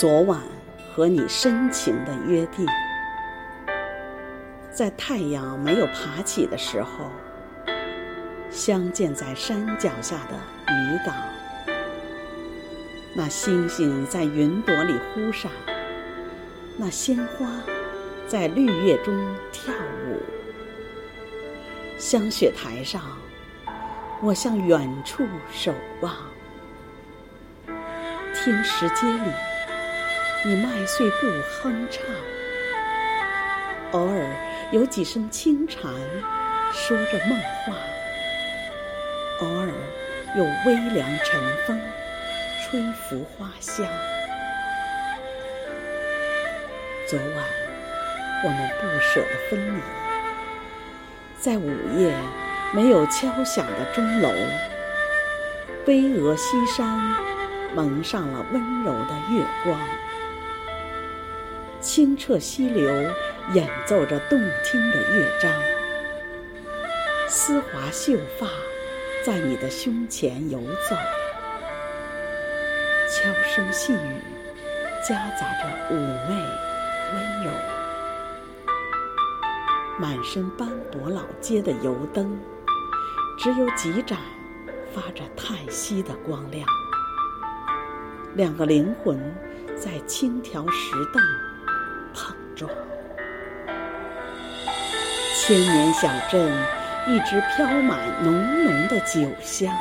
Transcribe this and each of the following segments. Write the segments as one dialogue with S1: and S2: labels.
S1: 昨晚和你深情的约定，在太阳没有爬起的时候，相见在山脚下的渔港。那星星在云朵里忽闪，那鲜花在绿叶中跳舞。香雪台上，我向远处守望。听石阶里，你麦穗不哼唱。偶尔有几声轻蝉，说着梦话。偶尔有微凉晨风。吹拂花香。昨晚我们不舍得分离，在午夜没有敲响的钟楼，巍峨西山蒙上了温柔的月光，清澈溪流演奏着动听的乐章，丝滑秀发在你的胸前游走。悄声细语，夹杂着妩媚温柔。满身斑驳老街的油灯，只有几盏发着叹息的光亮。两个灵魂在青条石凳千年小镇一直飘满浓浓的酒香。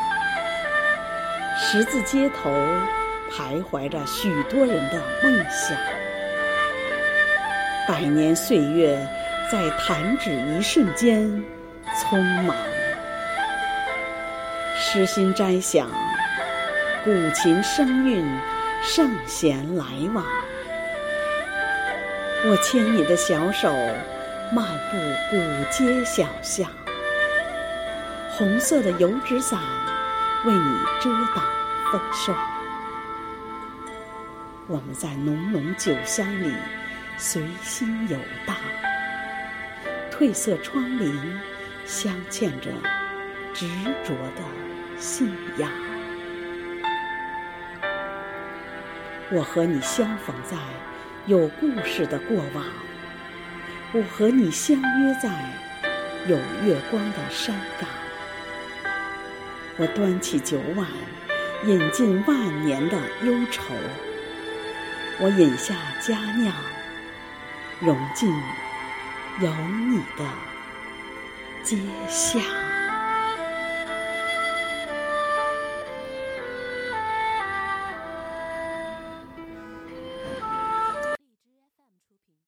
S1: 十字街头。徘徊着许多人的梦想，百年岁月在弹指一瞬间匆忙。诗心摘想，古琴声韵，圣贤来往。我牵你的小手，漫步古街小巷，红色的油纸伞为你遮挡风霜。我们在浓浓酒香里随心游荡，褪色窗棂镶嵌着执着的信仰。我和你相逢在有故事的过往，我和你相约在有月光的山岗。我端起酒碗，饮尽万年的忧愁。我饮下佳酿，融进有你的街巷。